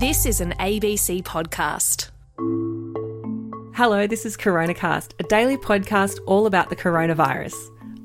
This is an ABC podcast. Hello, this is CoronaCast, a daily podcast all about the coronavirus.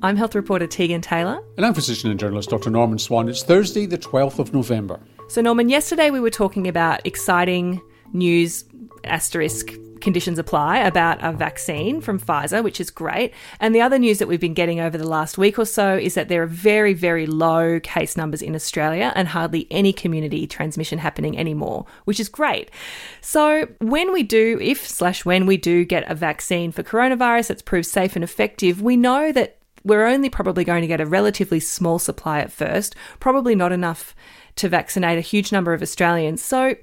I'm health reporter Tegan Taylor. And I'm physician and journalist Dr. Norman Swan. It's Thursday, the 12th of November. So, Norman, yesterday we were talking about exciting news, asterisk, conditions apply about a vaccine from Pfizer, which is great. And the other news that we've been getting over the last week or so is that there are very, very low case numbers in Australia and hardly any community transmission happening anymore, which is great. So when we do, if slash when we do get a vaccine for coronavirus that's proved safe and effective, we know that we're only probably going to get a relatively small supply at first, probably not enough to vaccinate a huge number of Australians. So,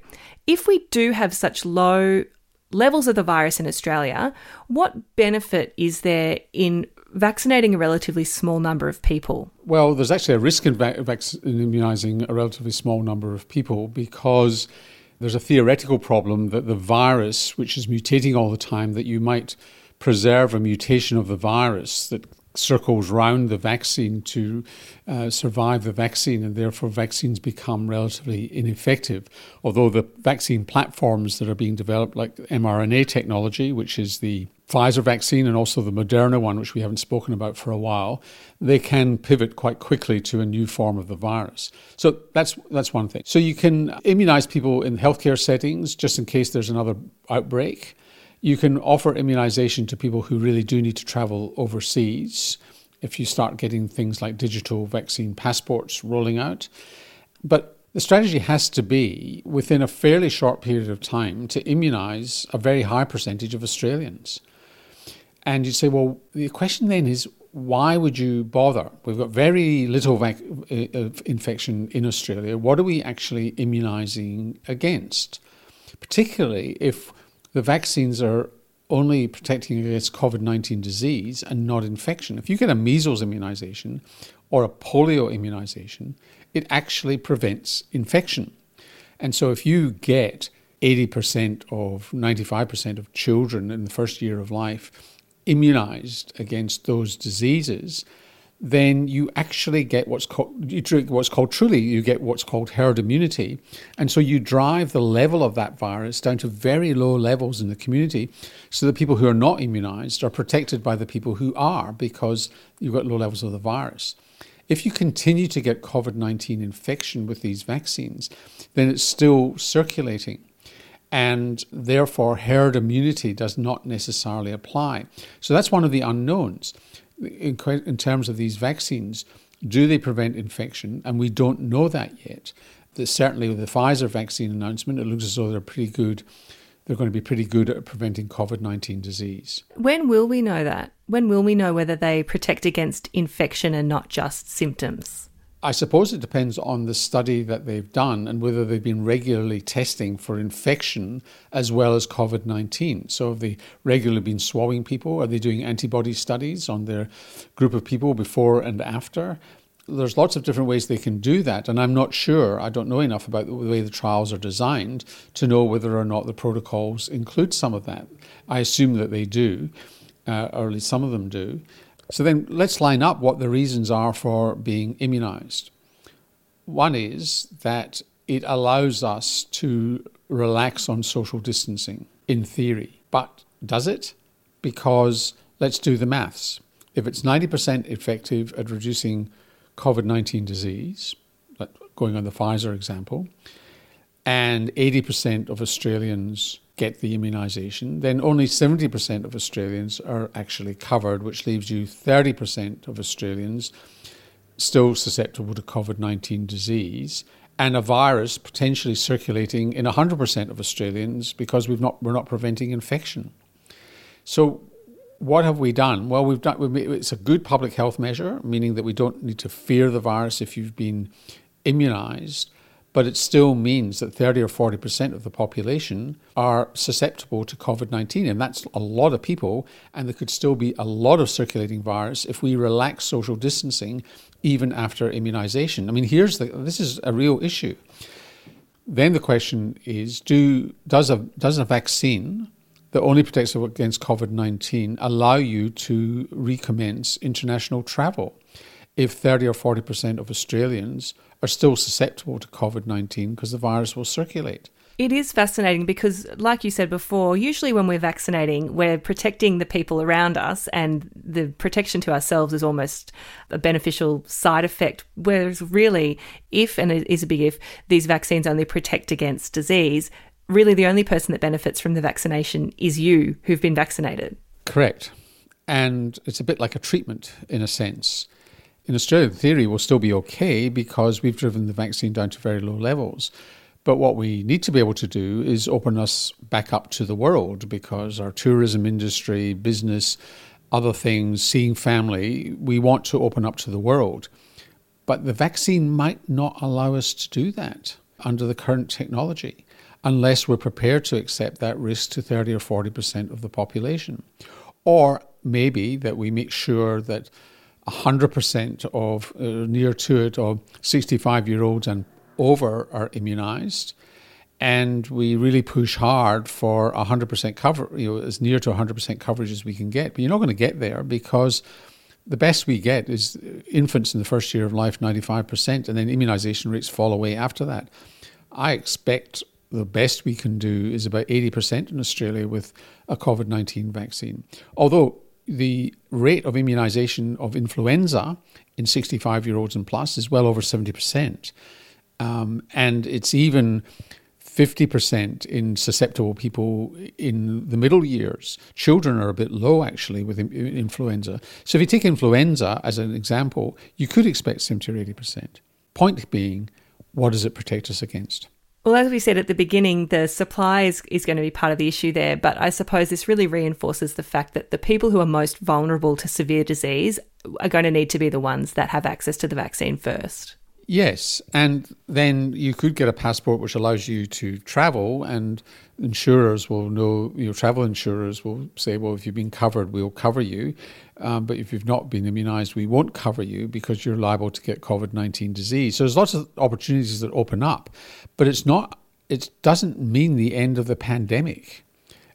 if we do have such low levels of the virus in Australia, what benefit is there in vaccinating a relatively small number of people? Well, there's actually a risk in, va- vac- in immunising a relatively small number of people because there's a theoretical problem that the virus, which is mutating all the time, that you might preserve a mutation of the virus that circles round the vaccine to uh, survive the vaccine, and therefore vaccines become relatively ineffective. Although the vaccine platforms that are being developed, like mRNA technology, which is the Pfizer vaccine and also the Moderna one, which we haven't spoken about for a while, they can pivot quite quickly to a new form of the virus. So that's that's one thing. So you can immunize people in healthcare settings just in case there's another outbreak. You can offer immunization to people who really do need to travel overseas if you start getting things like digital vaccine passports rolling out. But the strategy has to be within a fairly short period of time to immunize a very high percentage of Australians. And you say, well, the question then is why would you bother? We've got very little vac- uh, infection in Australia. What are we actually immunizing against? Particularly if the vaccines are only protecting against COVID 19 disease and not infection. If you get a measles immunization or a polio immunization, it actually prevents infection. And so if you get 80% of 95% of children in the first year of life immunized against those diseases, then you actually get what's called you drink what's called truly you get what's called herd immunity. And so you drive the level of that virus down to very low levels in the community so the people who are not immunized are protected by the people who are because you've got low levels of the virus. If you continue to get covid-19 infection with these vaccines then it's still circulating. And therefore herd immunity does not necessarily apply. So that's one of the unknowns in, in terms of these vaccines, do they prevent infection? And we don't know that yet. The, certainly, with the Pfizer vaccine announcement, it looks as though they're pretty good. They're going to be pretty good at preventing COVID 19 disease. When will we know that? When will we know whether they protect against infection and not just symptoms? I suppose it depends on the study that they've done and whether they've been regularly testing for infection as well as COVID 19. So, have they regularly been swabbing people? Are they doing antibody studies on their group of people before and after? There's lots of different ways they can do that, and I'm not sure, I don't know enough about the way the trials are designed to know whether or not the protocols include some of that. I assume that they do, uh, or at least some of them do. So then let's line up what the reasons are for being immunized. One is that it allows us to relax on social distancing in theory. But does it? Because let's do the maths. If it's 90% effective at reducing COVID 19 disease, going on the Pfizer example, and 80% of Australians get the immunisation, then only 70% of Australians are actually covered, which leaves you 30% of Australians still susceptible to COVID 19 disease and a virus potentially circulating in 100% of Australians because we've not, we're not preventing infection. So, what have we done? Well, we've done. It's a good public health measure, meaning that we don't need to fear the virus if you've been immunized but it still means that 30 or 40% of the population are susceptible to COVID 19. And that's a lot of people, and there could still be a lot of circulating virus if we relax social distancing even after immunization. I mean, here's the this is a real issue. Then the question is do, does, a, does a vaccine that only protects against COVID 19 allow you to recommence international travel? If 30 or 40% of Australians are still susceptible to COVID 19 because the virus will circulate. It is fascinating because, like you said before, usually when we're vaccinating, we're protecting the people around us, and the protection to ourselves is almost a beneficial side effect. Whereas, really, if, and it is a big if, these vaccines only protect against disease, really the only person that benefits from the vaccination is you who've been vaccinated. Correct. And it's a bit like a treatment in a sense. In Australia, the theory will still be okay because we've driven the vaccine down to very low levels. But what we need to be able to do is open us back up to the world because our tourism industry, business, other things, seeing family, we want to open up to the world. But the vaccine might not allow us to do that under the current technology unless we're prepared to accept that risk to 30 or 40% of the population. Or maybe that we make sure that 100% of, uh, near to it, of 65 year olds and over are immunized. And we really push hard for 100% cover, you know, as near to 100% coverage as we can get. But you're not going to get there because the best we get is infants in the first year of life, 95%, and then immunization rates fall away after that. I expect the best we can do is about 80% in Australia with a COVID 19 vaccine. Although the rate of immunization of influenza in 65 year olds and plus is well over 70%. Um, and it's even 50% in susceptible people in the middle years. Children are a bit low actually with influenza. So if you take influenza as an example, you could expect 70 or 80%. Point being, what does it protect us against? Well, as we said at the beginning, the supply is, is going to be part of the issue there, but I suppose this really reinforces the fact that the people who are most vulnerable to severe disease are going to need to be the ones that have access to the vaccine first. Yes, and then you could get a passport which allows you to travel, and insurers will know, Your travel insurers will say, well, if you've been covered, we'll cover you. Um, but if you've not been immunized, we won't cover you because you're liable to get COVID 19 disease. So there's lots of opportunities that open up, but it's not, it doesn't mean the end of the pandemic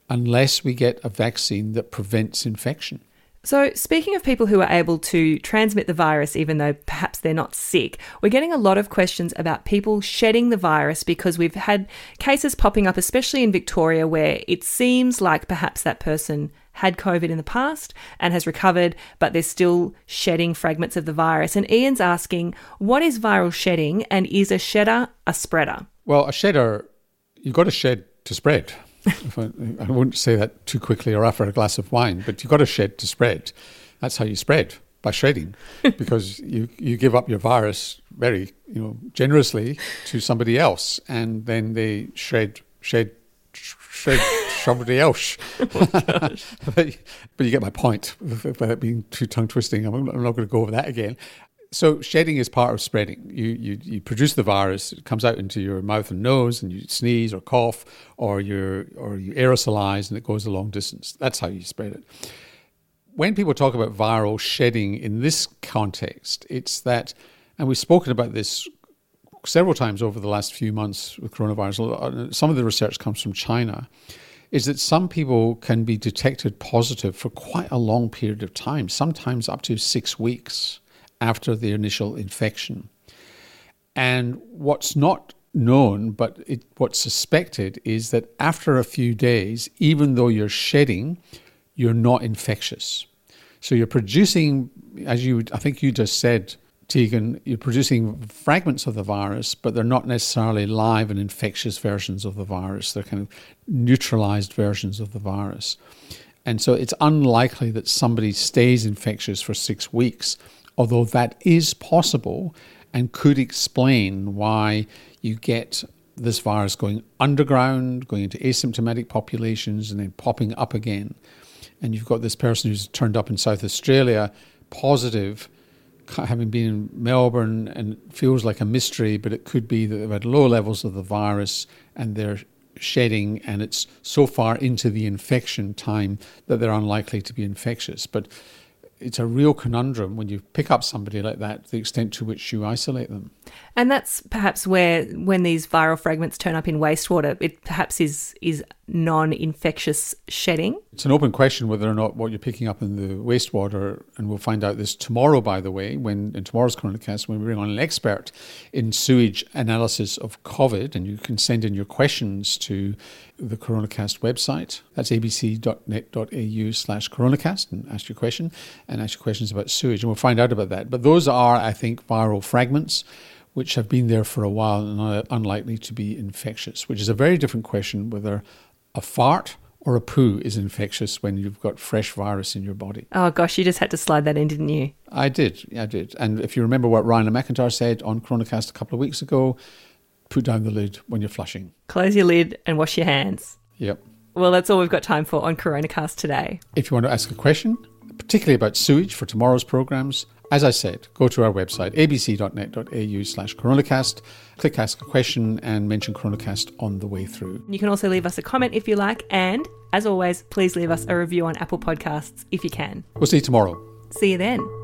unless we get a vaccine that prevents infection. So, speaking of people who are able to transmit the virus even though perhaps they're not sick, we're getting a lot of questions about people shedding the virus because we've had cases popping up, especially in Victoria, where it seems like perhaps that person had COVID in the past and has recovered, but they're still shedding fragments of the virus. And Ian's asking, what is viral shedding and is a shedder a spreader? Well, a shedder, you've got to shed to spread. I, I wouldn't say that too quickly or after a glass of wine, but you've got to shed to spread. That's how you spread by shredding, because you, you give up your virus very you know generously to somebody else, and then they shred shed shred somebody else. Oh, but, but, you get my point without being too tongue twisting. I'm I'm not going to go over that again so shedding is part of spreading. You, you you produce the virus, it comes out into your mouth and nose, and you sneeze or cough, or you or you aerosolize, and it goes a long distance. That's how you spread it. When people talk about viral shedding in this context, it's that, and we've spoken about this several times over the last few months with coronavirus. Some of the research comes from China. Is that some people can be detected positive for quite a long period of time, sometimes up to six weeks after the initial infection. And what's not known, but it, what's suspected, is that after a few days, even though you're shedding, you're not infectious. So you're producing, as you, I think you just said, Tegan, you're producing fragments of the virus, but they're not necessarily live and infectious versions of the virus. They're kind of neutralized versions of the virus. And so it's unlikely that somebody stays infectious for six weeks although that is possible and could explain why you get this virus going underground, going into asymptomatic populations, and then popping up again. And you've got this person who's turned up in South Australia positive, having been in Melbourne, and feels like a mystery, but it could be that they've had low levels of the virus and they're shedding, and it's so far into the infection time that they're unlikely to be infectious. But it's a real conundrum when you pick up somebody like that, the extent to which you isolate them. And that's perhaps where, when these viral fragments turn up in wastewater, it perhaps is is non infectious shedding? It's an open question whether or not what you're picking up in the wastewater, and we'll find out this tomorrow, by the way, when in tomorrow's Coronacast, when we bring on an expert in sewage analysis of COVID, and you can send in your questions to the Coronacast website. That's abc.net.au slash coronacast and ask your question and ask your questions about sewage, and we'll find out about that. But those are, I think, viral fragments which have been there for a while and are unlikely to be infectious, which is a very different question whether a fart or a poo is infectious when you've got fresh virus in your body. Oh gosh, you just had to slide that in, didn't you? I did, I did. And if you remember what Raina MacIntyre said on Coronacast a couple of weeks ago, put down the lid when you're flushing. Close your lid and wash your hands. Yep. Well, that's all we've got time for on Coronacast today. If you want to ask a question, particularly about sewage for tomorrow's programs, as I said, go to our website, abc.net.au slash coronacast, click ask a question and mention coronacast on the way through. You can also leave us a comment if you like, and as always, please leave us a review on Apple Podcasts if you can. We'll see you tomorrow. See you then.